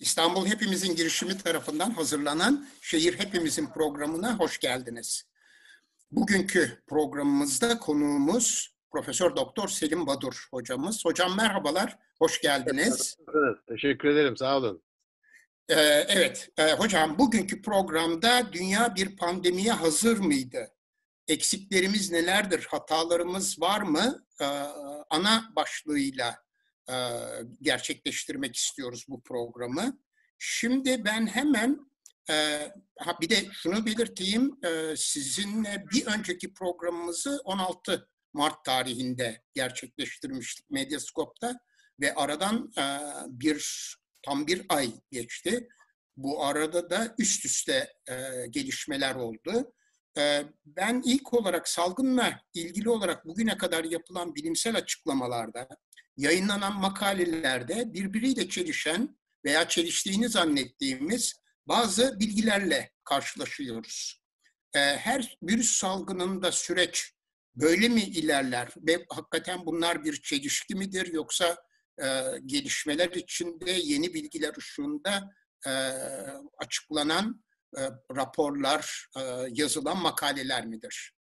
İstanbul Hepimizin girişimi tarafından hazırlanan Şehir Hepimizin programına hoş geldiniz. Bugünkü programımızda konuğumuz Profesör Doktor Selim Badur hocamız. Hocam merhabalar, hoş geldiniz. Teşekkür ederim, sağ olun. Ee, evet, e, hocam bugünkü programda dünya bir pandemiye hazır mıydı? Eksiklerimiz nelerdir, hatalarımız var mı? Ee, ana başlığıyla gerçekleştirmek istiyoruz bu programı. Şimdi ben hemen e, ha bir de şunu belirteyim, e, sizinle bir önceki programımızı 16 Mart tarihinde gerçekleştirmiştik Medyascope'da ve aradan bir tam bir ay geçti. Bu arada da üst üste gelişmeler oldu. Ben ilk olarak salgınla ilgili olarak bugüne kadar yapılan bilimsel açıklamalarda yayınlanan makalelerde birbiriyle çelişen veya çeliştiğini zannettiğimiz bazı bilgilerle karşılaşıyoruz. Ee, her virüs salgınında süreç böyle mi ilerler ve hakikaten bunlar bir çelişki midir yoksa e, gelişmeler içinde yeni bilgiler ışığında e, açıklanan e, raporlar, yazılan makaleler midir?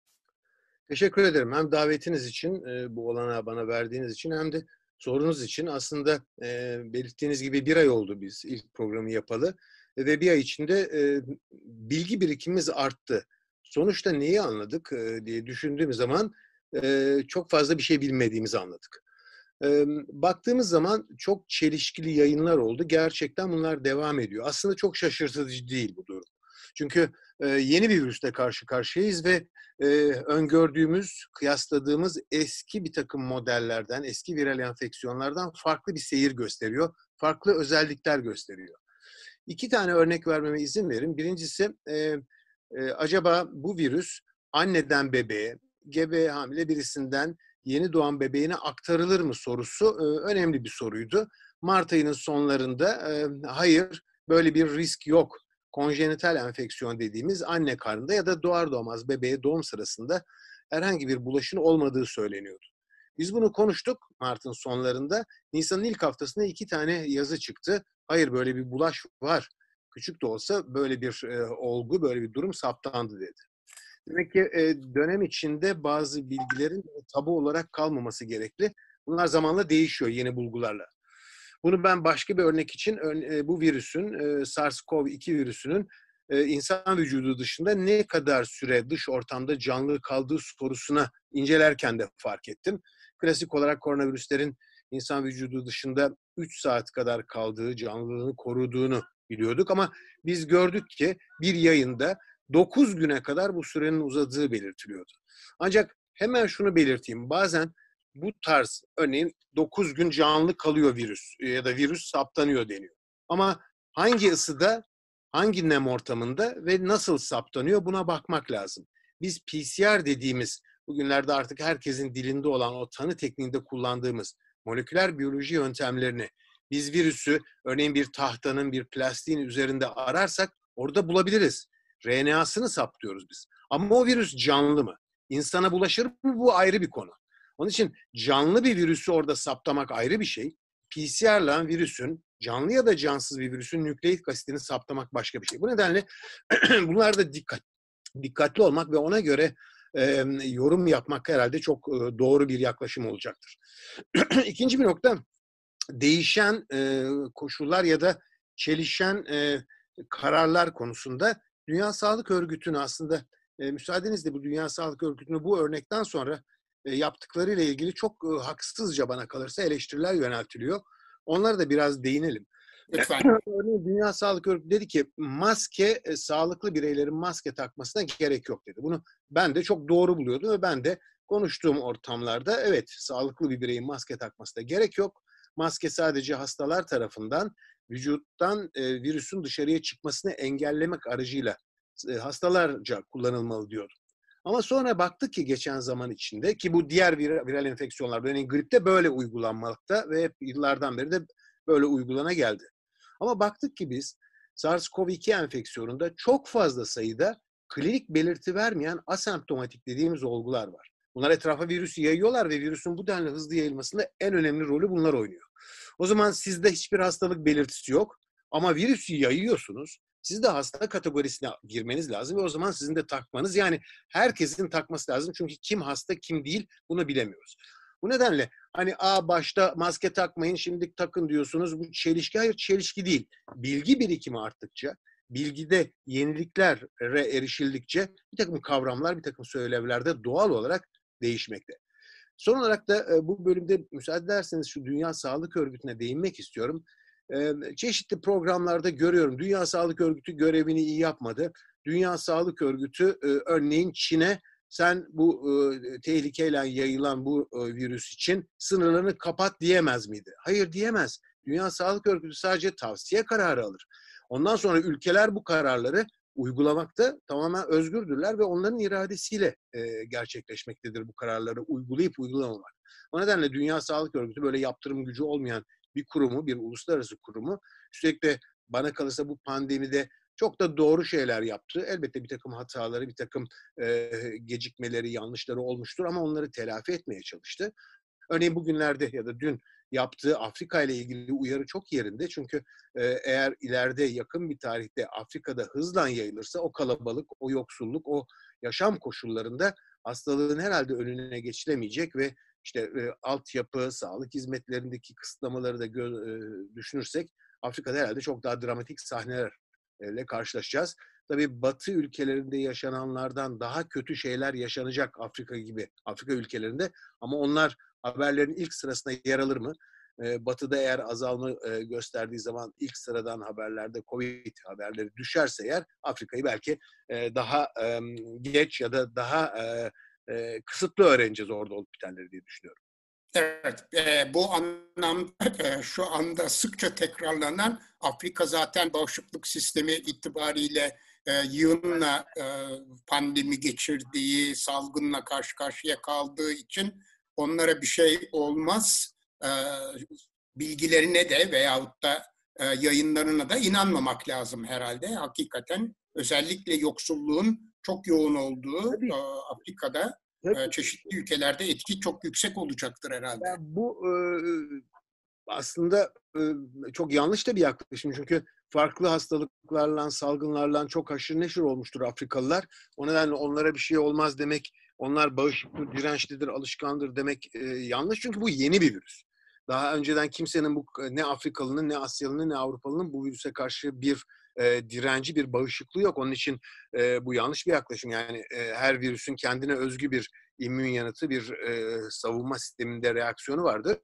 Teşekkür ederim. Hem davetiniz için, bu olanağı bana verdiğiniz için hem de sorunuz için aslında e, belirttiğiniz gibi bir ay oldu biz ilk programı yapalı ve bir ay içinde e, bilgi birikimimiz arttı. Sonuçta neyi anladık e, diye düşündüğüm zaman e, çok fazla bir şey bilmediğimizi anladık. E, baktığımız zaman çok çelişkili yayınlar oldu. Gerçekten bunlar devam ediyor. Aslında çok şaşırtıcı değil bu durum. Çünkü e, yeni bir virüsle karşı karşıyayız ve e, öngördüğümüz, kıyasladığımız eski bir takım modellerden, eski viral enfeksiyonlardan farklı bir seyir gösteriyor. Farklı özellikler gösteriyor. İki tane örnek vermeme izin verin. Birincisi, e, e, acaba bu virüs anneden bebeğe, gebe hamile birisinden yeni doğan bebeğine aktarılır mı sorusu e, önemli bir soruydu. Mart ayının sonlarında e, hayır böyle bir risk yok konjenital enfeksiyon dediğimiz anne karnında ya da doğar doğmaz bebeğe doğum sırasında herhangi bir bulaşın olmadığı söyleniyordu. Biz bunu konuştuk Mart'ın sonlarında. Nisan'ın ilk haftasında iki tane yazı çıktı. Hayır böyle bir bulaş var. Küçük de olsa böyle bir e, olgu, böyle bir durum saptandı dedi. Demek ki e, dönem içinde bazı bilgilerin tabu olarak kalmaması gerekli. Bunlar zamanla değişiyor yeni bulgularla. Bunu ben başka bir örnek için e, bu virüsün, e, SARS-CoV-2 virüsünün e, insan vücudu dışında ne kadar süre dış ortamda canlı kaldığı sorusuna incelerken de fark ettim. Klasik olarak koronavirüslerin insan vücudu dışında 3 saat kadar kaldığı, canlılığını koruduğunu biliyorduk ama biz gördük ki bir yayında 9 güne kadar bu sürenin uzadığı belirtiliyordu. Ancak hemen şunu belirteyim. Bazen bu tarz örneğin 9 gün canlı kalıyor virüs e, ya da virüs saptanıyor deniyor. Ama hangi ısıda, hangi nem ortamında ve nasıl saptanıyor buna bakmak lazım. Biz PCR dediğimiz bugünlerde artık herkesin dilinde olan o tanı tekniğinde kullandığımız moleküler biyoloji yöntemlerini biz virüsü örneğin bir tahtanın, bir plastiğin üzerinde ararsak orada bulabiliriz. RNA'sını saptıyoruz biz. Ama o virüs canlı mı? İnsana bulaşır mı? Bu ayrı bir konu. Onun için canlı bir virüsü orada saptamak ayrı bir şey. PCR'la virüsün, canlı ya da cansız bir virüsün nükleik asitini saptamak başka bir şey. Bu nedenle bunlarda dikkat, dikkatli olmak ve ona göre e, yorum yapmak herhalde çok e, doğru bir yaklaşım olacaktır. İkinci bir nokta, değişen e, koşullar ya da çelişen e, kararlar konusunda Dünya Sağlık Örgütü'nü aslında e, müsaadenizle bu Dünya Sağlık Örgütü'nü bu örnekten sonra yaptıklarıyla ilgili çok e, haksızca bana kalırsa eleştiriler yöneltiliyor. Onlara da biraz değinelim. Lütfen. Dünya Sağlık Örgütü dedi ki maske, e, sağlıklı bireylerin maske takmasına gerek yok dedi. Bunu ben de çok doğru buluyordum ve ben de konuştuğum ortamlarda evet sağlıklı bir bireyin maske takmasına gerek yok. Maske sadece hastalar tarafından vücuttan e, virüsün dışarıya çıkmasını engellemek aracıyla e, hastalarca kullanılmalı diyordu. Ama sonra baktık ki geçen zaman içinde ki bu diğer viral, viral enfeksiyonlar, örneğin gripte böyle uygulanmakta ve yıllardan beri de böyle uygulana geldi. Ama baktık ki biz SARS-CoV-2 enfeksiyonunda çok fazla sayıda klinik belirti vermeyen asemptomatik dediğimiz olgular var. Bunlar etrafa virüsü yayıyorlar ve virüsün bu denli hızlı yayılmasında en önemli rolü bunlar oynuyor. O zaman sizde hiçbir hastalık belirtisi yok Ama virüsü yayıyorsunuz. Siz de hasta kategorisine girmeniz lazım ve o zaman sizin de takmanız yani herkesin takması lazım. Çünkü kim hasta kim değil bunu bilemiyoruz. Bu nedenle hani a başta maske takmayın şimdi takın diyorsunuz. Bu çelişki hayır çelişki değil. Bilgi birikimi arttıkça, bilgide yeniliklere erişildikçe bir takım kavramlar, bir takım söylevlerde doğal olarak değişmekte. Son olarak da bu bölümde müsaade ederseniz şu Dünya Sağlık Örgütü'ne değinmek istiyorum. Çeşitli programlarda görüyorum. Dünya Sağlık Örgütü görevini iyi yapmadı. Dünya Sağlık Örgütü örneğin Çin'e sen bu e, tehlikeyle yayılan bu e, virüs için sınırlarını kapat diyemez miydi? Hayır diyemez. Dünya Sağlık Örgütü sadece tavsiye kararı alır. Ondan sonra ülkeler bu kararları uygulamakta tamamen özgürdürler ve onların iradesiyle e, gerçekleşmektedir bu kararları uygulayıp uygulamamak. O nedenle Dünya Sağlık Örgütü böyle yaptırım gücü olmayan bir kurumu, bir uluslararası kurumu üstelik de bana kalırsa bu pandemide çok da doğru şeyler yaptı. Elbette bir takım hataları, bir takım e, gecikmeleri, yanlışları olmuştur ama onları telafi etmeye çalıştı. Örneğin bugünlerde ya da dün yaptığı Afrika ile ilgili uyarı çok yerinde. Çünkü eğer ileride yakın bir tarihte Afrika'da hızla yayılırsa o kalabalık, o yoksulluk, o yaşam koşullarında hastalığın herhalde önüne geçilemeyecek ve işte e, altyapı, sağlık hizmetlerindeki kısıtlamaları da gö- e, düşünürsek Afrika'da herhalde çok daha dramatik sahneler ile karşılaşacağız. Tabii Batı ülkelerinde yaşananlardan daha kötü şeyler yaşanacak Afrika gibi, Afrika ülkelerinde. Ama onlar haberlerin ilk sırasına yer alır mı? Batı'da eğer azalma gösterdiği zaman ilk sıradan haberlerde Covid haberleri düşerse eğer Afrika'yı belki daha geç ya da daha kısıtlı öğreneceğiz orada olup bitenleri diye düşünüyorum. Evet, e, bu anlamda e, şu anda sıkça tekrarlanan Afrika zaten bağışıklık sistemi itibariyle e, yığınla e, pandemi geçirdiği, salgınla karşı karşıya kaldığı için onlara bir şey olmaz e, bilgilerine de veyahut da e, yayınlarına da inanmamak lazım herhalde. Hakikaten özellikle yoksulluğun çok yoğun olduğu e, Afrika'da Tabii. çeşitli ülkelerde etki çok yüksek olacaktır herhalde. Yani bu aslında çok yanlış da bir yaklaşım çünkü farklı hastalıklarla, salgınlarla çok haşır neşir olmuştur Afrikalılar. O nedenle onlara bir şey olmaz demek, onlar bağışıklı, dirençlidir, alışkandır demek yanlış çünkü bu yeni bir virüs. Daha önceden kimsenin bu ne Afrikalının, ne Asyalı'nın, ne Avrupalının bu virüse karşı bir e, direnci, bir bağışıklığı yok. Onun için e, bu yanlış bir yaklaşım. Yani e, her virüsün kendine özgü bir immün yanıtı, bir e, savunma sisteminde reaksiyonu vardır.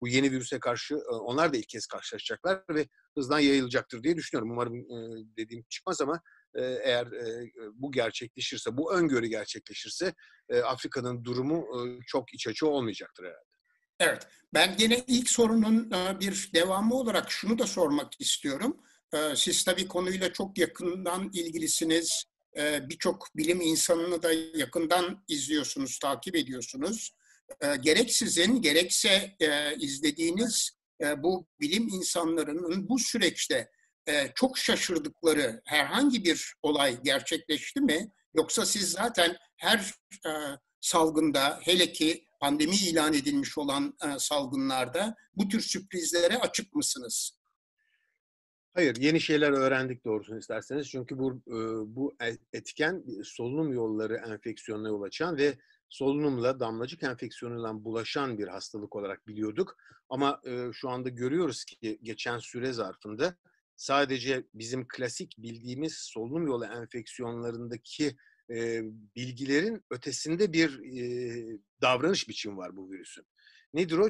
Bu yeni virüse karşı e, onlar da ilk kez karşılaşacaklar ve hızdan yayılacaktır diye düşünüyorum. Umarım e, dediğim çıkmaz ama eğer e, bu gerçekleşirse, bu öngörü gerçekleşirse e, Afrika'nın durumu e, çok iç açı olmayacaktır herhalde. Evet, ben yine ilk sorunun bir devamı olarak şunu da sormak istiyorum. Ee, siz tabii konuyla çok yakından ilgilisiniz. Ee, birçok bilim insanını da yakından izliyorsunuz, takip ediyorsunuz. Ee, gerek sizin, gerekse e, izlediğiniz e, bu bilim insanlarının bu süreçte e, çok şaşırdıkları herhangi bir olay gerçekleşti mi? Yoksa siz zaten her salgında, hele ki pandemi ilan edilmiş olan salgınlarda bu tür sürprizlere açık mısınız? Hayır, yeni şeyler öğrendik doğrusunu isterseniz. Çünkü bu e, bu e, etken solunum yolları enfeksiyonuna yol açan ve solunumla damlacık enfeksiyonuyla bulaşan bir hastalık olarak biliyorduk. Ama e, şu anda görüyoruz ki geçen süre zarfında sadece bizim klasik bildiğimiz solunum yolu enfeksiyonlarındaki bilgilerin ötesinde bir davranış biçimi var bu virüsün. Nedir o?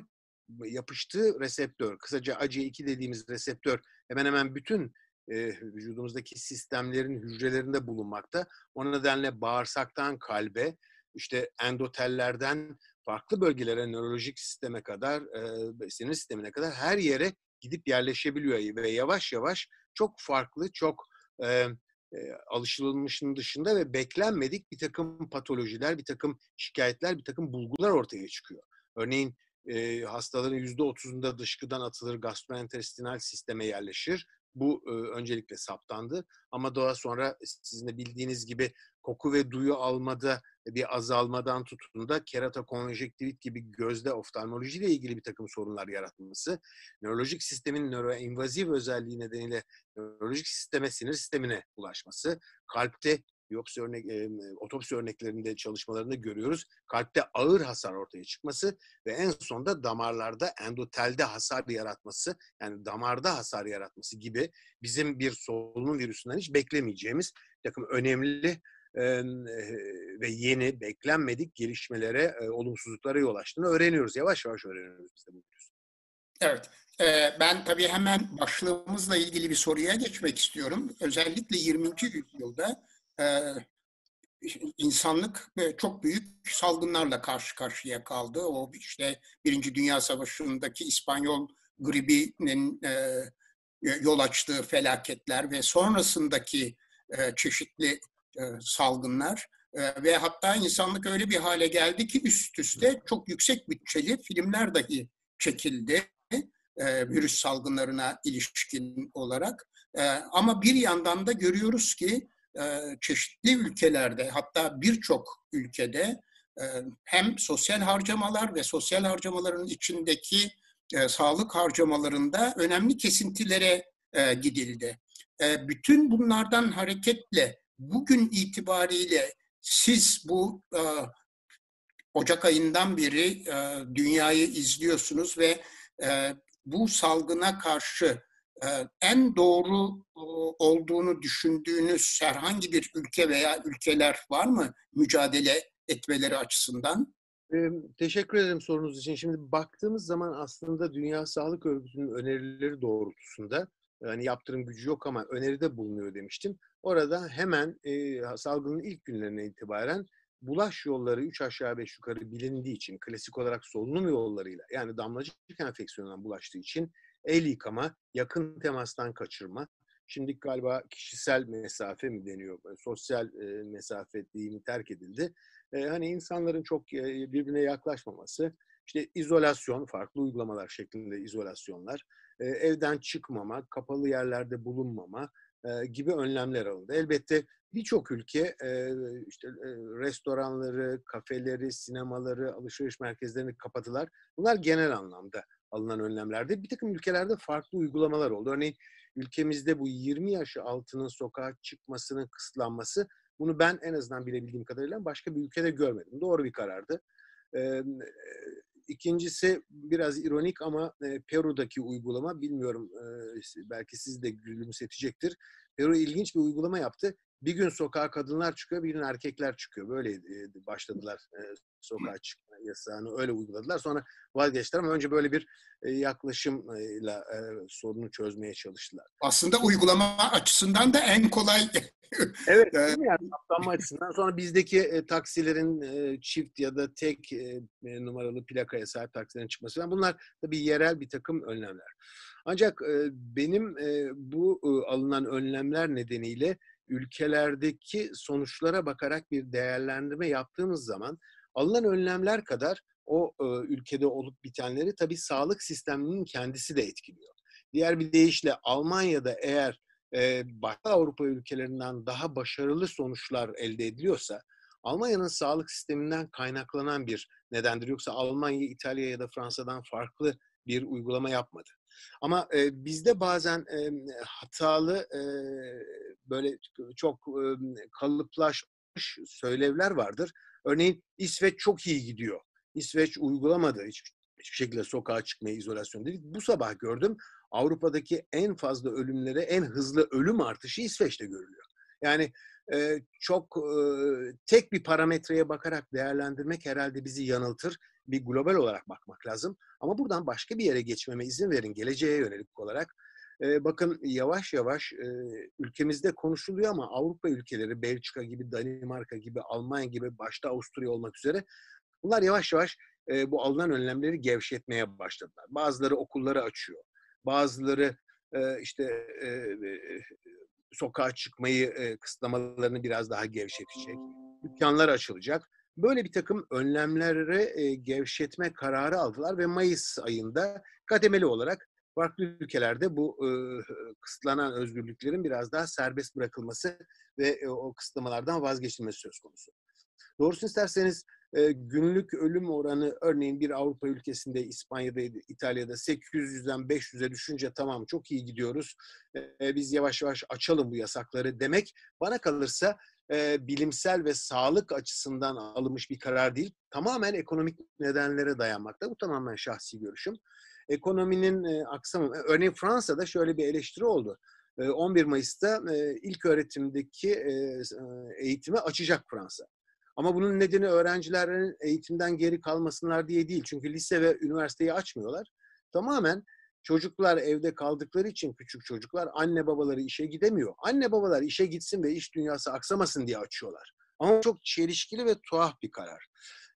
Yapıştığı reseptör, kısaca ACE2 dediğimiz reseptör hemen hemen bütün e, vücudumuzdaki sistemlerin hücrelerinde bulunmakta. O nedenle bağırsaktan kalbe, işte endotellerden farklı bölgelere, nörolojik sisteme kadar, e, sinir sistemine kadar her yere gidip yerleşebiliyor ve yavaş yavaş çok farklı, çok e, e, alışılmışın dışında ve beklenmedik bir takım patolojiler, bir takım şikayetler, bir takım bulgular ortaya çıkıyor. Örneğin e, hastaların %30'unda dışkıdan atılır, gastrointestinal sisteme yerleşir. Bu e, öncelikle saptandı ama daha sonra sizin de bildiğiniz gibi koku ve duyu almada bir azalmadan tutun da keratokonjektivit gibi gözde oftalmolojiyle ilgili bir takım sorunlar yaratması, nörolojik sistemin nöroinvaziv özelliği nedeniyle nörolojik sisteme, sinir sistemine ulaşması, kalpte biyopsi örnek, e, otopsi örneklerinde çalışmalarında görüyoruz. Kalpte ağır hasar ortaya çıkması ve en sonunda damarlarda endotelde hasar yaratması, yani damarda hasar yaratması gibi bizim bir solunum virüsünden hiç beklemeyeceğimiz takım önemli ve yeni, beklenmedik gelişmelere, olumsuzluklara yol açtığını öğreniyoruz. Yavaş yavaş öğreniyoruz biz de bu virüsü. Evet. Ben tabii hemen başlığımızla ilgili bir soruya geçmek istiyorum. Özellikle 20. yüzyılda insanlık çok büyük salgınlarla karşı karşıya kaldı. O işte Birinci Dünya Savaşı'ndaki İspanyol gribinin yol açtığı felaketler ve sonrasındaki çeşitli salgınlar ve hatta insanlık öyle bir hale geldi ki üst üste çok yüksek bütçeli filmler dahi çekildi virüs salgınlarına ilişkin olarak. Ama bir yandan da görüyoruz ki çeşitli ülkelerde hatta birçok ülkede hem sosyal harcamalar ve sosyal harcamaların içindeki sağlık harcamalarında önemli kesintilere gidildi. Bütün bunlardan hareketle bugün itibariyle siz bu Ocak ayından beri dünyayı izliyorsunuz ve bu salgına karşı en doğru olduğunu düşündüğünüz herhangi bir ülke veya ülkeler var mı mücadele etmeleri açısından? teşekkür ederim sorunuz için. Şimdi baktığımız zaman aslında Dünya Sağlık Örgütü'nün önerileri doğrultusunda yani yaptırım gücü yok ama öneride bulunuyor demiştim. Orada hemen e, salgının ilk günlerine itibaren bulaş yolları 3 aşağı 5 yukarı bilindiği için klasik olarak solunum yollarıyla yani damlacık enfeksiyonundan bulaştığı için el yıkama, yakın temastan kaçırma, şimdi galiba kişisel mesafe mi deniyor, sosyal e, mesafe deyimi terk edildi. E, hani insanların çok e, birbirine yaklaşmaması, işte izolasyon, farklı uygulamalar şeklinde izolasyonlar, e, evden çıkmama, kapalı yerlerde bulunmama e, gibi önlemler alındı. Elbette birçok ülke e, işte e, restoranları, kafeleri, sinemaları, alışveriş merkezlerini kapadılar. Bunlar genel anlamda alınan önlemlerde. Bir takım ülkelerde farklı uygulamalar oldu. Örneğin ülkemizde bu 20 yaş altının sokağa çıkmasının kısıtlanması bunu ben en azından bilebildiğim kadarıyla başka bir ülkede görmedim. Doğru bir karardı. Ee, İkincisi biraz ironik ama Peru'daki uygulama bilmiyorum belki sizi de gülümsetecektir. Peru ilginç bir uygulama yaptı. Bir gün sokağa kadınlar çıkıyor, bir gün erkekler çıkıyor. Böyle başladılar sokağa çıkma yasağını öyle uyguladılar. Sonra vazgeçtiler ama önce böyle bir e, yaklaşımla e, sorunu çözmeye çalıştılar. Aslında uygulama açısından da en kolay. evet, değil mi yani açısından. Sonra bizdeki e, taksilerin e, çift ya da tek e, numaralı plakaya sahip taksilerin çıkması falan bunlar tabii yerel bir takım önlemler. Ancak e, benim e, bu e, alınan önlemler nedeniyle ülkelerdeki sonuçlara bakarak bir değerlendirme yaptığımız zaman alınan önlemler kadar o e, ülkede olup bitenleri tabii sağlık sisteminin kendisi de etkiliyor. Diğer bir deyişle Almanya'da eğer e, başka Avrupa ülkelerinden daha başarılı sonuçlar elde ediliyorsa Almanya'nın sağlık sisteminden kaynaklanan bir nedendir. Yoksa Almanya, İtalya ya da Fransa'dan farklı bir uygulama yapmadı. Ama e, bizde bazen e, hatalı e, böyle çok e, kalıplaşmış söylevler vardır. Örneğin İsveç çok iyi gidiyor. İsveç uygulamadı hiçbir, hiçbir şekilde sokağa çıkmaya izolasyon dedik. Bu sabah gördüm Avrupa'daki en fazla ölümlere en hızlı ölüm artışı İsveç'te görülüyor. Yani e, çok e, tek bir parametreye bakarak değerlendirmek herhalde bizi yanıltır. Bir global olarak bakmak lazım. Ama buradan başka bir yere geçmeme izin verin geleceğe yönelik olarak. E, bakın yavaş yavaş e, ülkemizde konuşuluyor ama Avrupa ülkeleri, Belçika gibi, Danimarka gibi, Almanya gibi, başta Avusturya olmak üzere bunlar yavaş yavaş e, bu alınan önlemleri gevşetmeye başladılar. Bazıları okulları açıyor, bazıları e, işte e, e, sokağa çıkmayı e, kısıtlamalarını biraz daha gevşetecek, dükkanlar açılacak. Böyle bir takım önlemlere e, gevşetme kararı aldılar ve Mayıs ayında kademeli olarak Farklı ülkelerde bu e, kısıtlanan özgürlüklerin biraz daha serbest bırakılması ve e, o kısıtlamalardan vazgeçilmesi söz konusu. Doğrusunu isterseniz e, günlük ölüm oranı örneğin bir Avrupa ülkesinde İspanya'da, İtalya'da 800'den 500'e düşünce tamam çok iyi gidiyoruz. E, biz yavaş yavaş açalım bu yasakları demek bana kalırsa e, bilimsel ve sağlık açısından alınmış bir karar değil. Tamamen ekonomik nedenlere dayanmakta. Bu tamamen şahsi görüşüm. Ekonominin e, aksamı. Örneğin Fransa'da şöyle bir eleştiri oldu. 11 Mayıs'ta ilk öğretimdeki eğitimi açacak Fransa. Ama bunun nedeni öğrencilerin eğitimden geri kalmasınlar diye değil. Çünkü lise ve üniversiteyi açmıyorlar. Tamamen çocuklar evde kaldıkları için küçük çocuklar anne babaları işe gidemiyor. Anne babalar işe gitsin ve iş dünyası aksamasın diye açıyorlar. Ama çok çelişkili ve tuhaf bir karar.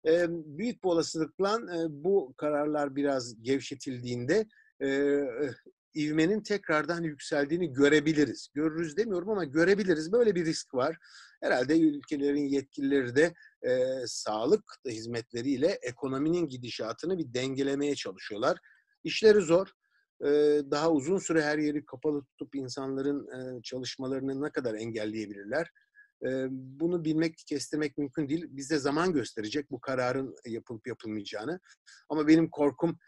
Büyük bir olasılıkla bu kararlar biraz gevşetildiğinde e, ivmenin tekrardan yükseldiğini görebiliriz. Görürüz demiyorum ama görebiliriz. Böyle bir risk var. Herhalde ülkelerin yetkilileri de e, sağlık hizmetleriyle ekonominin gidişatını bir dengelemeye çalışıyorlar. İşleri zor. E, daha uzun süre her yeri kapalı tutup insanların e, çalışmalarını ne kadar engelleyebilirler? E, bunu bilmek, kestirmek mümkün değil. Bize zaman gösterecek bu kararın yapılıp yapılmayacağını. Ama benim korkum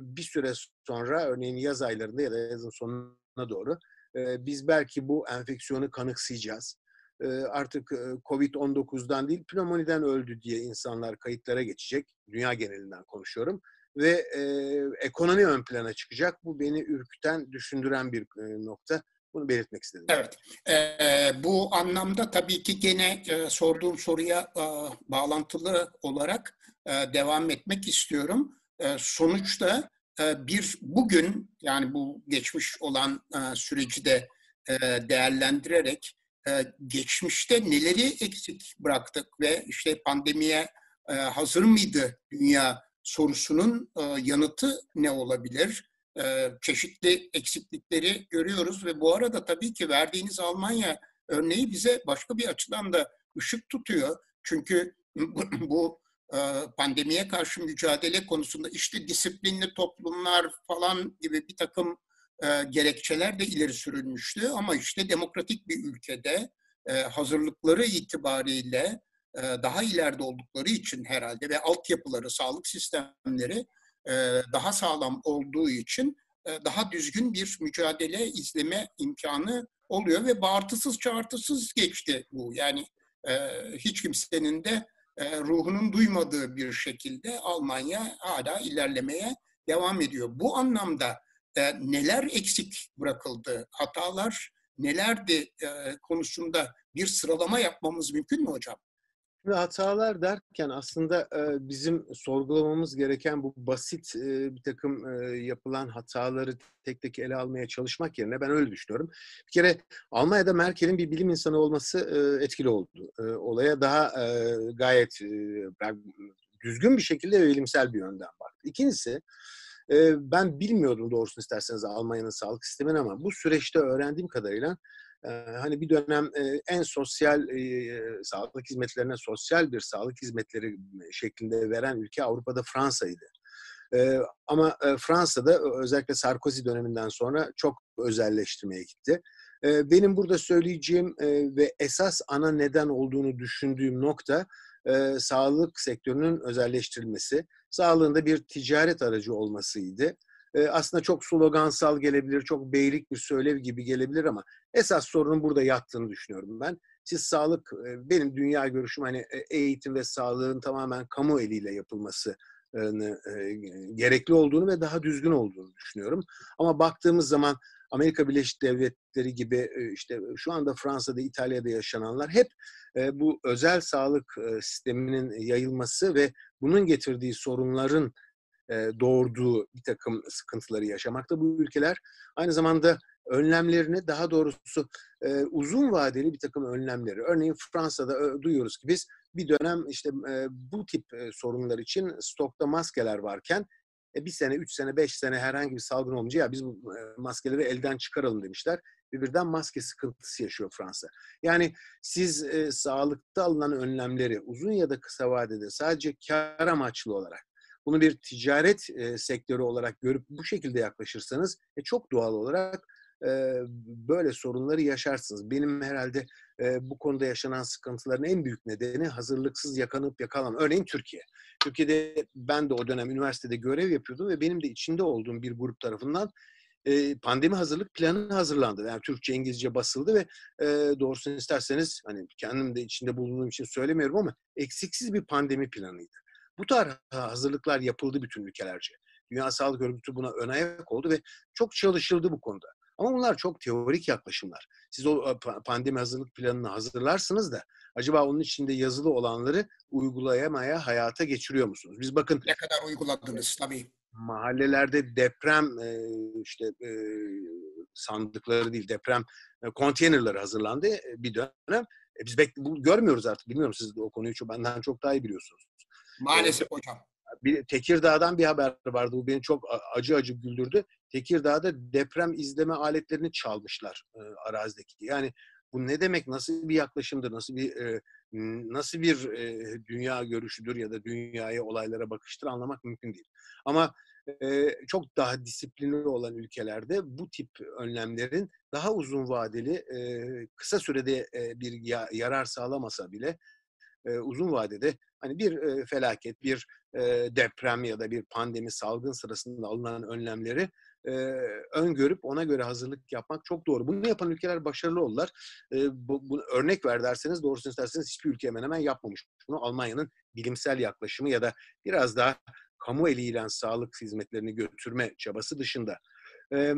bir süre sonra örneğin yaz aylarında ya da yazın sonuna doğru biz belki bu enfeksiyonu kanıksayacağız. Artık Covid-19'dan değil pneumoniden öldü diye insanlar kayıtlara geçecek. Dünya genelinden konuşuyorum. Ve e, ekonomi ön plana çıkacak. Bu beni ürküten, düşündüren bir e, nokta. Bunu belirtmek istedim. Evet. E, bu anlamda tabii ki gene e, sorduğum soruya e, bağlantılı olarak e, devam etmek istiyorum. E, sonuçta e, bir bugün yani bu geçmiş olan e, süreci de değerlendirerek geçmişte neleri eksik bıraktık ve işte pandemiye hazır mıydı dünya sorusunun yanıtı ne olabilir? Çeşitli eksiklikleri görüyoruz ve bu arada tabii ki verdiğiniz Almanya örneği bize başka bir açıdan da ışık tutuyor. Çünkü bu e, pandemiye karşı mücadele konusunda işte disiplinli toplumlar falan gibi bir takım e, gerekçeler de ileri sürülmüştü. Ama işte demokratik bir ülkede e, hazırlıkları itibariyle daha ileride oldukları için herhalde ve altyapıları, sağlık sistemleri daha sağlam olduğu için daha düzgün bir mücadele izleme imkanı oluyor ve bağırtısız çağırtısız geçti bu. Yani hiç kimsenin de ruhunun duymadığı bir şekilde Almanya hala ilerlemeye devam ediyor. Bu anlamda neler eksik bırakıldı, hatalar nelerdi konusunda bir sıralama yapmamız mümkün mü hocam? Ve hatalar derken aslında bizim sorgulamamız gereken bu basit bir takım yapılan hataları tek tek ele almaya çalışmak yerine ben öyle düşünüyorum. Bir kere Almanya'da Merkel'in bir bilim insanı olması etkili oldu. Olaya daha gayet düzgün bir şekilde ve bilimsel bir yönden baktı. İkincisi ben bilmiyordum doğrusunu isterseniz Almanya'nın sağlık sistemini ama bu süreçte öğrendiğim kadarıyla hani bir dönem en sosyal sağlık hizmetlerine sosyal bir sağlık hizmetleri şeklinde veren ülke Avrupa'da Fransa'ydı. ama Fransa'da özellikle Sarkozy döneminden sonra çok özelleştirmeye gitti. benim burada söyleyeceğim ve esas ana neden olduğunu düşündüğüm nokta sağlık sektörünün özelleştirilmesi, sağlığında bir ticaret aracı olmasıydı aslında çok slogansal gelebilir, çok beylik bir söylev gibi gelebilir ama esas sorunun burada yattığını düşünüyorum ben. Siz sağlık, benim dünya görüşüm hani eğitim ve sağlığın tamamen kamu eliyle yapılması gerekli olduğunu ve daha düzgün olduğunu düşünüyorum. Ama baktığımız zaman Amerika Birleşik Devletleri gibi işte şu anda Fransa'da, İtalya'da yaşananlar hep bu özel sağlık sisteminin yayılması ve bunun getirdiği sorunların doğurduğu bir takım sıkıntıları yaşamakta bu ülkeler. Aynı zamanda önlemlerini daha doğrusu uzun vadeli bir takım önlemleri. Örneğin Fransa'da duyuyoruz ki biz bir dönem işte bu tip sorunlar için stokta maskeler varken bir sene, üç sene, beş sene herhangi bir salgın olmayınca ya biz bu maskeleri elden çıkaralım demişler. Ve maske sıkıntısı yaşıyor Fransa. Yani siz e, sağlıkta alınan önlemleri uzun ya da kısa vadede sadece kar amaçlı olarak bunu bir ticaret e, sektörü olarak görüp bu şekilde yaklaşırsanız e, çok doğal olarak e, böyle sorunları yaşarsınız. Benim herhalde e, bu konuda yaşanan sıkıntıların en büyük nedeni hazırlıksız yakanıp yakalan. Örneğin Türkiye. Türkiye'de ben de o dönem üniversitede görev yapıyordum ve benim de içinde olduğum bir grup tarafından e, pandemi hazırlık planı hazırlandı. Yani Türkçe, İngilizce basıldı ve e, doğrusunu isterseniz hani kendim de içinde bulunduğum için söylemiyorum ama eksiksiz bir pandemi planıydı. Bu tarz hazırlıklar yapıldı bütün ülkelerce. Dünya Sağlık Örgütü buna ön ayak oldu ve çok çalışıldı bu konuda. Ama bunlar çok teorik yaklaşımlar. Siz o pandemi hazırlık planını hazırlarsınız da acaba onun içinde yazılı olanları uygulayamaya, hayata geçiriyor musunuz? Biz bakın... Ne kadar uyguladınız tabii. Mahallelerde deprem işte sandıkları değil, deprem konteynerları hazırlandı bir dönem. E biz bek bu, görmüyoruz artık. Bilmiyorum siz de o konuyu çok, benden çok daha iyi biliyorsunuz. Maalesef ee, hocam. Bir, Tekirdağ'dan bir haber vardı. Bu beni çok acı acı güldürdü. Tekirdağ'da deprem izleme aletlerini çalmışlar e, arazideki. Yani bu ne demek? Nasıl bir yaklaşımdır? Nasıl bir e, nasıl bir e, dünya görüşüdür ya da dünyaya olaylara bakıştır anlamak mümkün değil. Ama e, çok daha disiplinli olan ülkelerde bu tip önlemlerin daha uzun vadeli, e, kısa sürede e, bir ya, yarar sağlamasa bile e, uzun vadede hani bir e, felaket, bir e, deprem ya da bir pandemi salgın sırasında alınan önlemleri e, öngörüp ona göre hazırlık yapmak çok doğru. Bunu yapan ülkeler başarılı oldular. E, bu, bunu örnek ver derseniz doğrusunu isterseniz hiçbir ülke hemen hemen yapmamış. Bunu Almanya'nın bilimsel yaklaşımı ya da biraz daha kamu eliyle sağlık hizmetlerini götürme çabası dışında. E,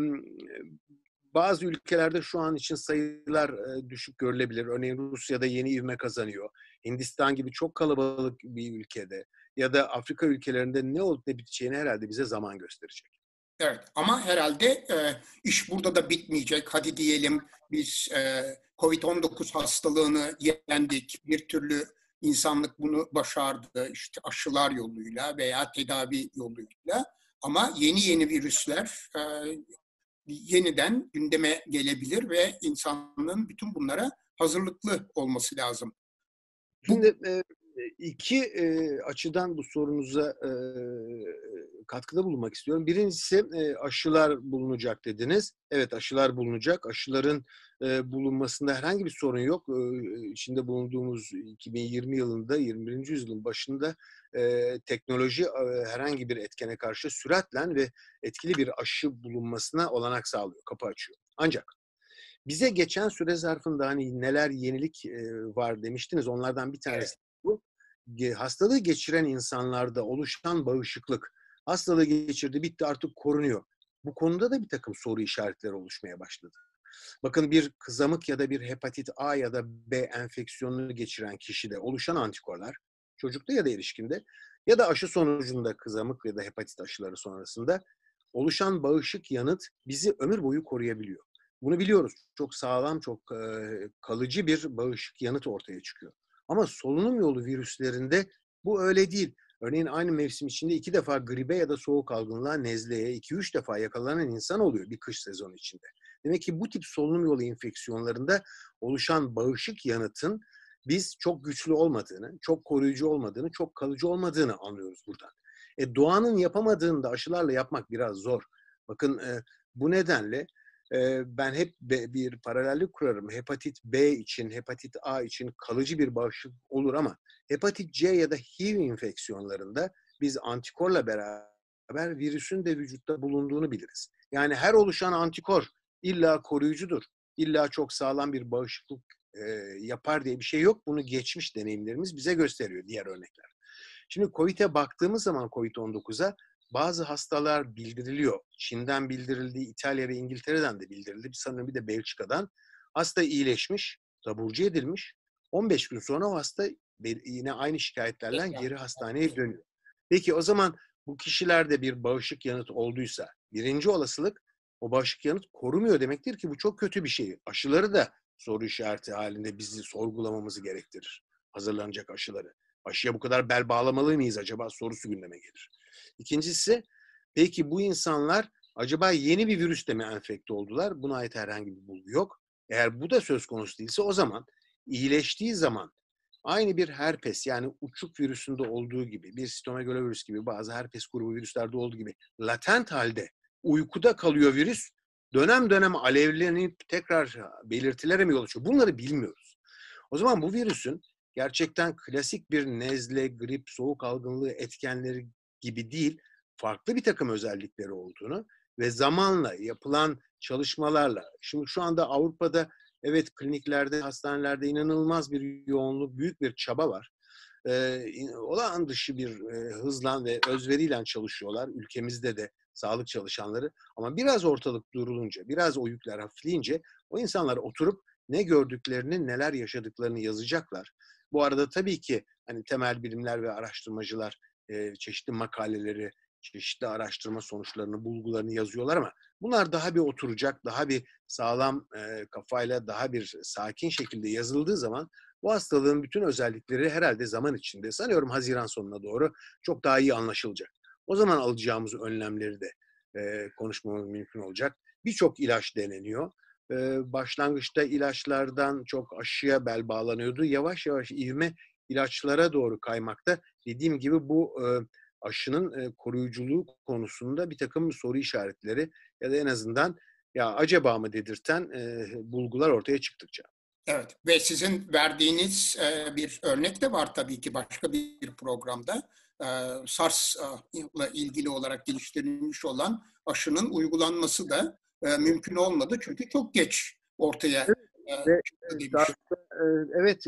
bazı ülkelerde şu an için sayılar düşük görülebilir. Örneğin Rusya'da yeni ivme kazanıyor. Hindistan gibi çok kalabalık bir ülkede ya da Afrika ülkelerinde ne olup ne biteceğini herhalde bize zaman gösterecek. Evet ama herhalde e, iş burada da bitmeyecek. Hadi diyelim biz e, Covid-19 hastalığını yendik. Bir türlü insanlık bunu başardı. işte aşılar yoluyla veya tedavi yoluyla. Ama yeni yeni virüsler e, yeniden gündeme gelebilir ve insanlığın bütün bunlara hazırlıklı olması lazım. Şimdi iki açıdan bu sorunuza katkıda bulunmak istiyorum. Birincisi e, aşılar bulunacak dediniz. Evet aşılar bulunacak. Aşıların bulunmasında herhangi bir sorun yok. E, içinde bulunduğumuz 2020 yılında, 21. yüzyılın başında teknoloji herhangi bir etkene karşı süratle ve etkili bir aşı bulunmasına olanak sağlıyor, kapı açıyor. Ancak bize geçen süre zarfında hani neler yenilik var demiştiniz. Onlardan bir tanesi bu. Hastalığı geçiren insanlarda oluşan bağışıklık. Hastalığı geçirdi, bitti artık korunuyor. Bu konuda da bir takım soru işaretleri oluşmaya başladı. Bakın bir kızamık ya da bir hepatit A ya da B enfeksiyonunu geçiren kişide oluşan antikorlar çocukta ya da erişkinde ya da aşı sonucunda kızamık ya da hepatit aşıları sonrasında oluşan bağışık yanıt bizi ömür boyu koruyabiliyor. Bunu biliyoruz. Çok sağlam, çok kalıcı bir bağışık yanıt ortaya çıkıyor. Ama solunum yolu virüslerinde bu öyle değil. Örneğin aynı mevsim içinde iki defa gribe ya da soğuk algınlığa, nezleye, iki üç defa yakalanan insan oluyor bir kış sezonu içinde. Demek ki bu tip solunum yolu enfeksiyonlarında oluşan bağışık yanıtın biz çok güçlü olmadığını, çok koruyucu olmadığını, çok kalıcı olmadığını anlıyoruz buradan. E, doğanın yapamadığını da aşılarla yapmak biraz zor. Bakın e, bu nedenle ben hep bir paralellik kurarım. Hepatit B için, hepatit A için kalıcı bir bağışıklık olur ama hepatit C ya da HIV enfeksiyonlarında biz antikorla beraber virüsün de vücutta bulunduğunu biliriz. Yani her oluşan antikor illa koruyucudur. İlla çok sağlam bir bağışıklık yapar diye bir şey yok. Bunu geçmiş deneyimlerimiz bize gösteriyor diğer örnekler. Şimdi COVID'e baktığımız zaman COVID-19'a bazı hastalar bildiriliyor. Çin'den bildirildi, İtalya ve İngiltere'den de bildirildi. Sanırım bir de Belçika'dan. Hasta iyileşmiş, taburcu edilmiş. 15 gün sonra o hasta yine aynı şikayetlerle geri hastaneye dönüyor. Peki o zaman bu kişilerde bir bağışık yanıt olduysa birinci olasılık o bağışık yanıt korumuyor demektir ki bu çok kötü bir şey. Aşıları da soru işareti halinde bizi sorgulamamızı gerektirir. Hazırlanacak aşıları. Aşıya bu kadar bel bağlamalı mıyız acaba sorusu gündeme gelir. İkincisi peki bu insanlar acaba yeni bir virüsle mi enfekte oldular? Buna ait herhangi bir bulgu yok. Eğer bu da söz konusu değilse o zaman iyileştiği zaman aynı bir herpes yani uçuk virüsünde olduğu gibi, bir sitomegalovirüs gibi, bazı herpes grubu virüslerde olduğu gibi latent halde uykuda kalıyor virüs, dönem dönem alevlenip tekrar belirtilere mi yol açıyor? Bunları bilmiyoruz. O zaman bu virüsün gerçekten klasik bir nezle, grip, soğuk algınlığı etkenleri gibi değil, farklı bir takım özellikleri olduğunu ve zamanla yapılan çalışmalarla, şimdi şu anda Avrupa'da evet kliniklerde, hastanelerde inanılmaz bir yoğunluk, büyük bir çaba var. Ee, olağan dışı bir e, hızla ve özveriyle çalışıyorlar. Ülkemizde de sağlık çalışanları. Ama biraz ortalık durulunca, biraz o yükler hafifleyince o insanlar oturup ne gördüklerini, neler yaşadıklarını yazacaklar. Bu arada tabii ki hani temel bilimler ve araştırmacılar e, çeşitli makaleleri, çeşitli araştırma sonuçlarını, bulgularını yazıyorlar ama bunlar daha bir oturacak, daha bir sağlam e, kafayla, daha bir sakin şekilde yazıldığı zaman bu hastalığın bütün özellikleri herhalde zaman içinde, sanıyorum Haziran sonuna doğru çok daha iyi anlaşılacak. O zaman alacağımız önlemleri de e, konuşmamız mümkün olacak. Birçok ilaç deneniyor. E, başlangıçta ilaçlardan çok aşıya bel bağlanıyordu. Yavaş yavaş ivme ilaçlara doğru kaymakta. Dediğim gibi bu e, aşının e, koruyuculuğu konusunda bir takım soru işaretleri ya da en azından ya acaba mı dedirten e, bulgular ortaya çıktıkça. Evet ve sizin verdiğiniz e, bir örnek de var tabii ki başka bir programda. E, SARS'la ilgili olarak geliştirilmiş olan aşının uygulanması da e, mümkün olmadı. Çünkü çok geç ortaya ve, evet,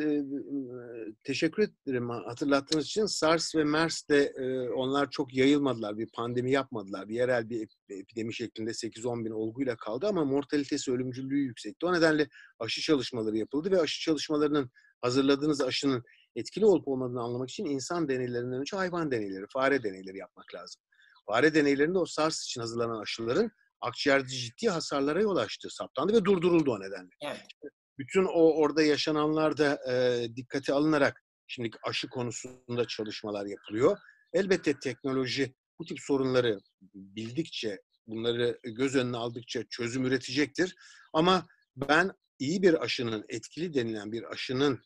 teşekkür ederim hatırlattığınız için. SARS ve MERS de onlar çok yayılmadılar, bir pandemi yapmadılar. Bir yerel bir epidemi şeklinde 8-10 bin olguyla kaldı ama mortalitesi, ölümcüllüğü yüksekti. O nedenle aşı çalışmaları yapıldı ve aşı çalışmalarının hazırladığınız aşının etkili olup olmadığını anlamak için insan deneylerinden önce hayvan deneyleri, fare deneyleri yapmak lazım. Fare deneylerinde o SARS için hazırlanan aşıların akciğerde ciddi hasarlara yol açtığı saptandı ve durduruldu o nedenle. Evet. Bütün o orada yaşananlar da e, dikkate alınarak şimdi aşı konusunda çalışmalar yapılıyor. Elbette teknoloji bu tip sorunları bildikçe, bunları göz önüne aldıkça çözüm üretecektir. Ama ben iyi bir aşının, etkili denilen bir aşının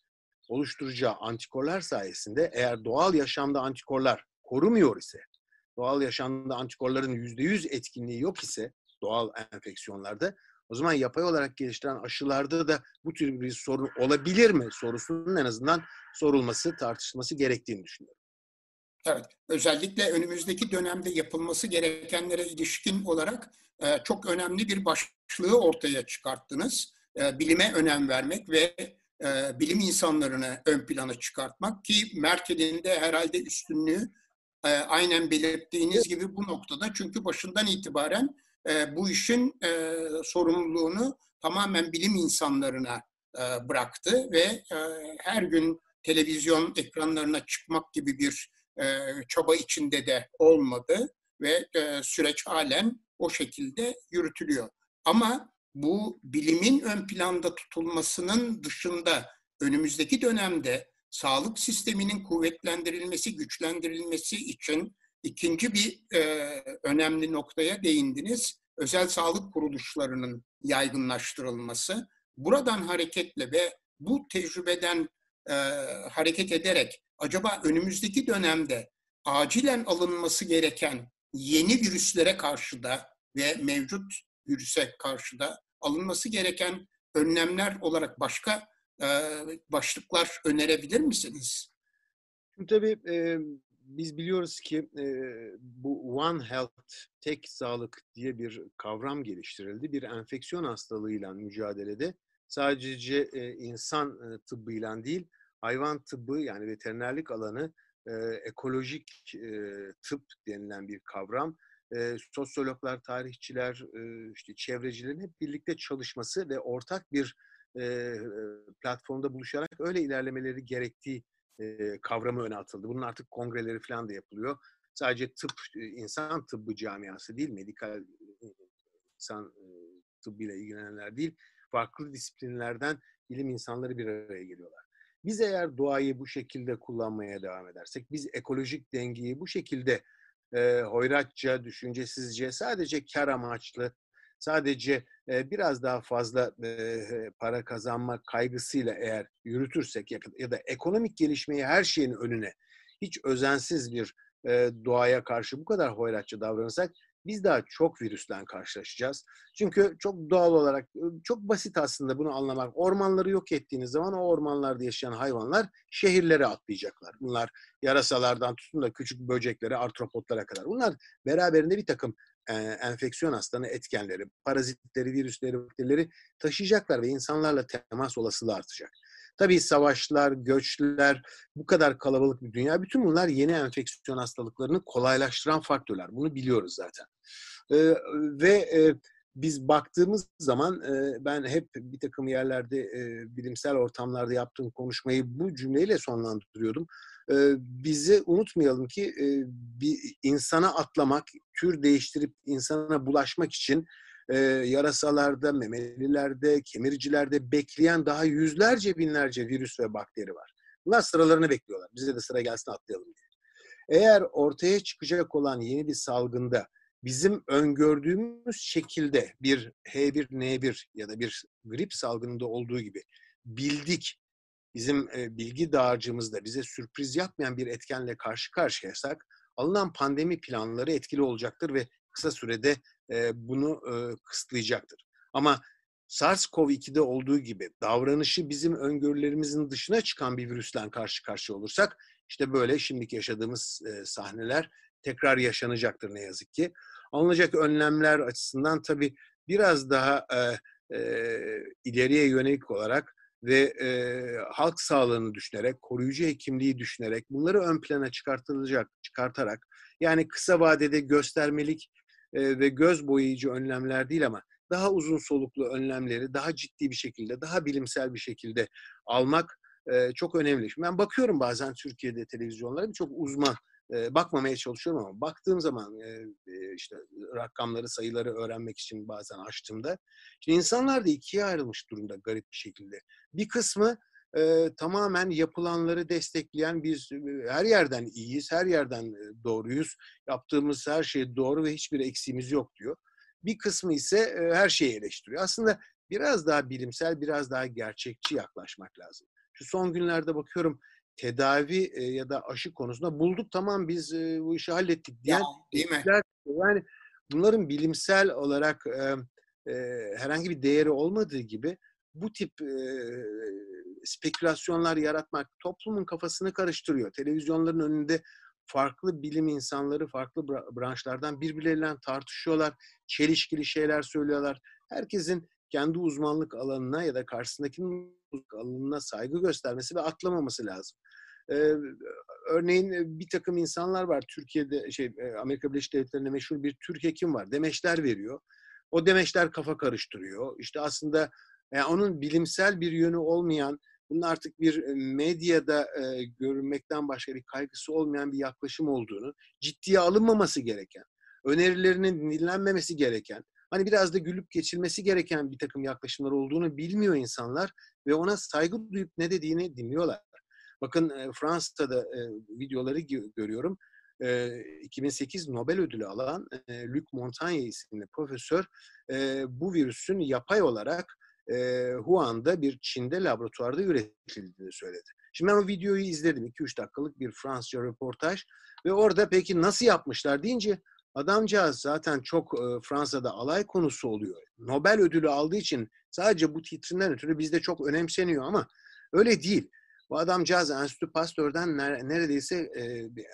oluşturacağı antikorlar sayesinde eğer doğal yaşamda antikorlar korumuyor ise, doğal yaşamda antikorların %100 etkinliği yok ise doğal enfeksiyonlarda o zaman yapay olarak geliştiren aşılarda da bu tür bir sorun olabilir mi sorusunun en azından sorulması, tartışılması gerektiğini düşünüyorum. Evet, özellikle önümüzdeki dönemde yapılması gerekenlere ilişkin olarak e, çok önemli bir başlığı ortaya çıkarttınız. E, bilime önem vermek ve e, bilim insanlarını ön plana çıkartmak ki Merkel'in de herhalde üstünlüğü aynen belirttiğiniz gibi bu noktada çünkü başından itibaren bu işin sorumluluğunu tamamen bilim insanlarına bıraktı ve her gün televizyon ekranlarına çıkmak gibi bir çaba içinde de olmadı ve süreç halen o şekilde yürütülüyor. Ama bu bilimin ön planda tutulmasının dışında önümüzdeki dönemde sağlık sisteminin kuvvetlendirilmesi, güçlendirilmesi için İkinci bir e, önemli noktaya değindiniz. Özel sağlık kuruluşlarının yaygınlaştırılması. Buradan hareketle ve bu tecrübeden e, hareket ederek acaba önümüzdeki dönemde acilen alınması gereken yeni virüslere karşı da ve mevcut virüse karşı da alınması gereken önlemler olarak başka e, başlıklar önerebilir misiniz? Tabii e, biz biliyoruz ki e, bu One Health, tek sağlık diye bir kavram geliştirildi. Bir enfeksiyon hastalığıyla mücadelede sadece e, insan e, tıbbıyla değil, hayvan tıbbı yani veterinerlik alanı e, ekolojik e, tıp denilen bir kavram. E, sosyologlar, tarihçiler, e, işte çevrecilerin hep birlikte çalışması ve ortak bir e, platformda buluşarak öyle ilerlemeleri gerektiği e, kavramı öne atıldı. Bunun artık kongreleri falan da yapılıyor. Sadece tıp, insan tıbbı camiası değil, medikal insan tıbbıyla ilgilenenler değil, farklı disiplinlerden bilim insanları bir araya geliyorlar. Biz eğer doğayı bu şekilde kullanmaya devam edersek, biz ekolojik dengeyi bu şekilde e, hoyratça, düşüncesizce, sadece kar amaçlı, sadece biraz daha fazla para kazanma kaygısıyla eğer yürütürsek ya, da ekonomik gelişmeyi her şeyin önüne hiç özensiz bir doğaya karşı bu kadar hoyratça davranırsak biz daha çok virüsle karşılaşacağız. Çünkü çok doğal olarak, çok basit aslında bunu anlamak. Ormanları yok ettiğiniz zaman o ormanlarda yaşayan hayvanlar şehirlere atlayacaklar. Bunlar yarasalardan tutun da küçük böceklere, artropotlara kadar. Bunlar beraberinde bir takım e, enfeksiyon hastalığı etkenleri, parazitleri, virüsleri, bakterileri taşıyacaklar ve insanlarla temas olasılığı artacak. Tabii savaşlar, göçler, bu kadar kalabalık bir dünya, bütün bunlar yeni enfeksiyon hastalıklarını kolaylaştıran faktörler. Bunu biliyoruz zaten. Ee, ve e, biz baktığımız zaman e, ben hep bir takım yerlerde e, bilimsel ortamlarda yaptığım konuşmayı bu cümleyle sonlandırıyordum. E, bizi unutmayalım ki e, bir insana atlamak, tür değiştirip insana bulaşmak için e, yarasalarda, memelilerde, kemiricilerde bekleyen daha yüzlerce binlerce virüs ve bakteri var. Bunlar sıralarını bekliyorlar. Bize de sıra gelsin atlayalım diye. Eğer ortaya çıkacak olan yeni bir salgında bizim öngördüğümüz şekilde bir H1N1 ya da bir grip salgınında olduğu gibi bildik, bizim e, bilgi dağarcığımızda bize sürpriz yapmayan bir etkenle karşı karşıyasak alınan pandemi planları etkili olacaktır ve kısa sürede e, bunu e, kısıtlayacaktır. Ama SARS-CoV-2'de olduğu gibi davranışı bizim öngörülerimizin dışına çıkan bir virüsten karşı karşıya olursak işte böyle şimdiki yaşadığımız sahneler tekrar yaşanacaktır ne yazık ki. Alınacak önlemler açısından tabii biraz daha e, e, ileriye yönelik olarak ve e, halk sağlığını düşünerek, koruyucu hekimliği düşünerek bunları ön plana çıkartılacak, çıkartarak yani kısa vadede göstermelik e, ve göz boyayıcı önlemler değil ama daha uzun soluklu önlemleri daha ciddi bir şekilde, daha bilimsel bir şekilde almak e, çok önemli. Ben bakıyorum bazen Türkiye'de televizyonlara birçok uzman bakmamaya çalışıyorum ama baktığım zaman işte rakamları, sayıları öğrenmek için bazen açtığımda şimdi insanlar da ikiye ayrılmış durumda garip bir şekilde. Bir kısmı tamamen yapılanları destekleyen biz her yerden iyiyiz, her yerden doğruyuz, yaptığımız her şey doğru ve hiçbir eksiğimiz yok diyor. Bir kısmı ise her şeyi eleştiriyor. Aslında biraz daha bilimsel, biraz daha gerçekçi yaklaşmak lazım. Şu son günlerde bakıyorum tedavi e, ya da aşı konusunda bulduk tamam biz e, bu işi hallettik diyen ya, değil mi? yani bunların bilimsel olarak e, e, herhangi bir değeri olmadığı gibi bu tip e, spekülasyonlar yaratmak toplumun kafasını karıştırıyor. Televizyonların önünde farklı bilim insanları farklı branşlardan birbirleriyle tartışıyorlar, çelişkili şeyler söylüyorlar. Herkesin kendi uzmanlık alanına ya da karşısındakinin alanına saygı göstermesi ve atlamaması lazım. Örneğin bir takım insanlar var Türkiye'de şey Amerika Birleşik Devletleri'nde meşhur bir Türk hekim var. Demeçler veriyor. O demeçler kafa karıştırıyor. İşte aslında yani onun bilimsel bir yönü olmayan, bunun artık bir medyada e, görünmekten başka bir kaygısı olmayan bir yaklaşım olduğunu, ciddiye alınmaması gereken, önerilerinin dinlenmemesi gereken, hani biraz da gülüp geçilmesi gereken bir takım yaklaşımlar olduğunu bilmiyor insanlar ve ona saygı duyup ne dediğini dinliyorlar. Bakın e, Fransa'da e, videoları görüyorum. E, 2008 Nobel ödülü alan e, Luc Montagnier isimli profesör e, bu virüsün yapay olarak e, Wuhan'da bir Çin'de laboratuvarda üretildiğini söyledi. Şimdi ben o videoyu izledim. 2-3 dakikalık bir Fransızca röportaj. Ve orada peki nasıl yapmışlar deyince adamcağız zaten çok e, Fransa'da alay konusu oluyor. Nobel ödülü aldığı için sadece bu titrinden ötürü bizde çok önemseniyor ama öyle değil. Bu adamcağız Enstitü Pasteur'den neredeyse e,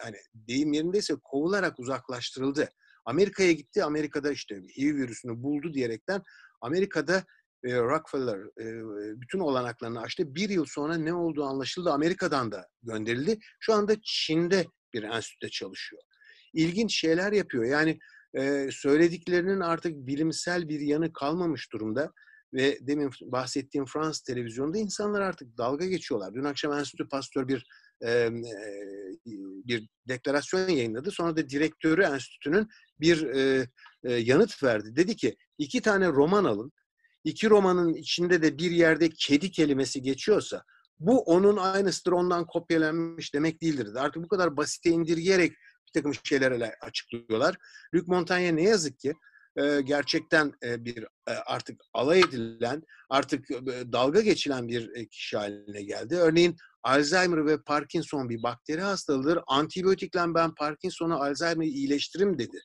hani deyim yerindeyse kovularak uzaklaştırıldı. Amerika'ya gitti. Amerika'da işte HIV virüsünü buldu diyerekten Amerika'da e, Rockefeller e, bütün olanaklarını açtı. Bir yıl sonra ne olduğu anlaşıldı. Amerika'dan da gönderildi. Şu anda Çin'de bir enstitüde çalışıyor. İlginç şeyler yapıyor. Yani e, söylediklerinin artık bilimsel bir yanı kalmamış durumda. Ve demin bahsettiğim Fransız televizyonda insanlar artık dalga geçiyorlar. Dün akşam Enstitü Pasteur bir e, bir deklarasyon yayınladı. Sonra da direktörü enstitünün bir e, e, yanıt verdi. Dedi ki iki tane roman alın iki romanın içinde de bir yerde kedi kelimesi geçiyorsa bu onun aynısıdır ondan kopyalanmış demek değildir. Artık bu kadar basite indirgeyerek bir takım şeylerle açıklıyorlar. Luc Montaigne ne yazık ki e, gerçekten e, bir e, artık alay edilen, artık dalga geçilen bir kişi haline geldi. Örneğin Alzheimer ve Parkinson bir bakteri hastalığıdır. Antibiyotikle ben Parkinson'u Alzheimer'ı iyileştiririm dedi.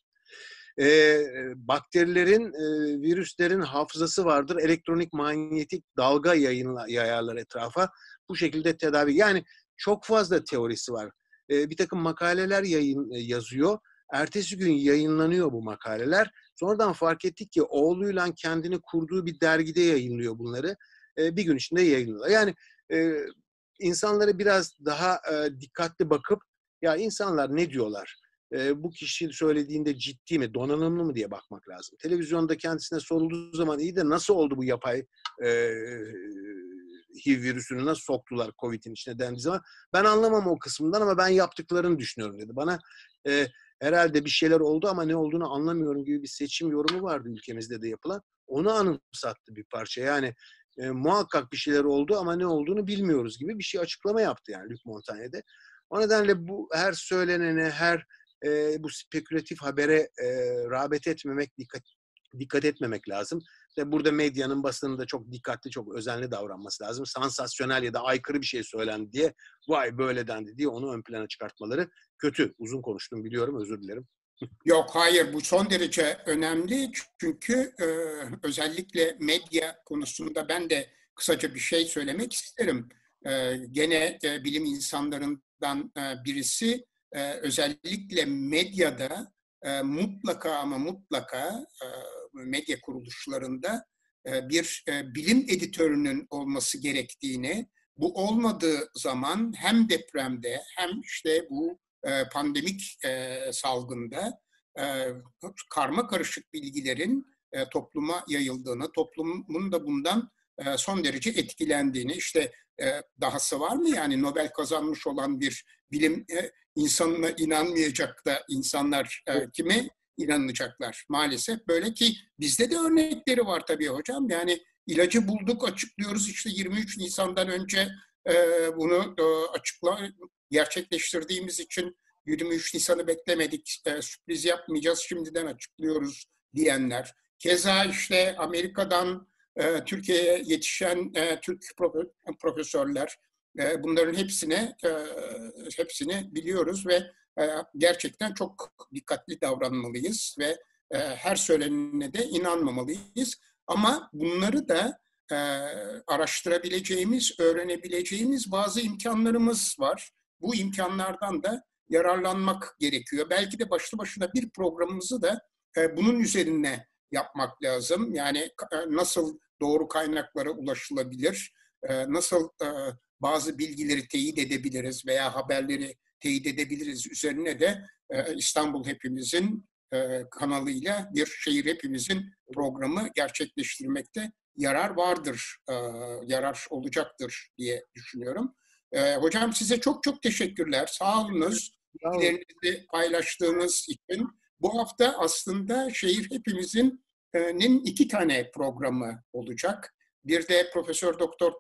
E, bakterilerin, e, virüslerin hafızası vardır. Elektronik manyetik dalga yayınla, yayarlar etrafa. Bu şekilde tedavi. Yani çok fazla teorisi var. E, bir takım makaleler yayın yazıyor. Ertesi gün yayınlanıyor bu makaleler. Sonradan fark ettik ki oğluyla kendini kurduğu bir dergide yayınlıyor bunları. E, bir gün içinde yayınlıyor. Yani e, insanlara biraz daha e, dikkatli bakıp ya insanlar ne diyorlar? E, bu kişi söylediğinde ciddi mi, donanımlı mı diye bakmak lazım. Televizyonda kendisine sorulduğu zaman iyi de nasıl oldu bu yapay e, HIV virüsünü nasıl soktular COVID'in içine dendiği zaman ben anlamam o kısmından ama ben yaptıklarını düşünüyorum dedi. Bana e, herhalde bir şeyler oldu ama ne olduğunu anlamıyorum gibi bir seçim yorumu vardı ülkemizde de yapılan. Onu anımsattı bir parça. Yani e, muhakkak bir şeyler oldu ama ne olduğunu bilmiyoruz gibi bir şey açıklama yaptı yani Luc Montagna'da. O nedenle bu her söylenene, her e, bu spekülatif habere e, rağbet etmemek, dikkat dikkat etmemek lazım. İşte burada medyanın basının da çok dikkatli, çok özenli davranması lazım. Sansasyonel ya da aykırı bir şey söylendi diye vay böyle dendi diye onu ön plana çıkartmaları kötü. Uzun konuştum biliyorum özür dilerim. Yok hayır bu son derece önemli çünkü e, özellikle medya konusunda ben de kısaca bir şey söylemek isterim. E, gene e, bilim insanlarından e, birisi e, özellikle medyada e, mutlaka ama mutlaka e, medya kuruluşlarında e, bir e, bilim editörünün olması gerektiğini, bu olmadığı zaman hem depremde hem işte bu e, pandemik salgında karma karışık bilgilerin topluma yayıldığını, toplumun da bundan son derece etkilendiğini, işte dahası var mı yani Nobel kazanmış olan bir bilim insanına inanmayacak da insanlar kime inanacaklar maalesef. Böyle ki bizde de örnekleri var tabii hocam. Yani ilacı bulduk açıklıyoruz işte 23 Nisan'dan önce e, bunu e, açıkla gerçekleştirdiğimiz için 23 Nisan'ı beklemedik, e, sürpriz yapmayacağız, şimdiden açıklıyoruz diyenler. Keza işte Amerika'dan e, Türkiye'ye yetişen e, Türk profesörler, e, bunların hepsine e, hepsini biliyoruz ve gerçekten çok dikkatli davranmalıyız ve e, her söylenene de inanmamalıyız. Ama bunları da e, araştırabileceğimiz, öğrenebileceğimiz bazı imkanlarımız var. Bu imkanlardan da yararlanmak gerekiyor. Belki de başlı başına bir programımızı da e, bunun üzerine yapmak lazım. Yani nasıl doğru kaynaklara ulaşılabilir, nasıl bazı bilgileri teyit edebiliriz veya haberleri teyit edebiliriz. Üzerine de e, İstanbul Hepimizin e, kanalıyla bir şehir hepimizin programı gerçekleştirmekte yarar vardır, e, yarar olacaktır diye düşünüyorum. E, hocam size çok çok teşekkürler. Sağ olunuz. Bilgilerinizi paylaştığınız için. Bu hafta aslında şehir hepimizin nin iki tane programı olacak. Bir de Profesör Doktor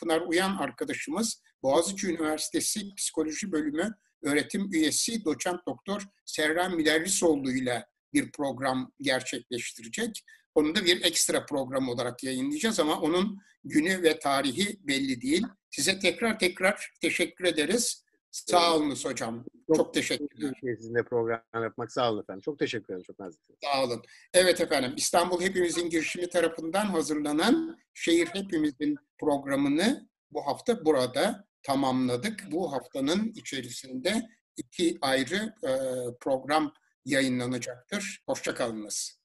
Pınar Uyan arkadaşımız Boğaziçi Üniversitesi Psikoloji Bölümü öğretim üyesi doçent doktor Serran Müderrisoğlu ile bir program gerçekleştirecek. Onu da bir ekstra program olarak yayınlayacağız ama onun günü ve tarihi belli değil. Size tekrar tekrar teşekkür ederiz. Sağ olunuz hocam. Çok, çok teşekkürler. Sizinle program yapmak sağ olun efendim. Çok teşekkür ederim. Çok naziksiniz. Sağ olun. Evet efendim. İstanbul Hepimizin girişimi tarafından hazırlanan Şehir Hepimizin programını bu hafta burada tamamladık. Bu haftanın içerisinde iki ayrı program yayınlanacaktır. Hoşçakalınız.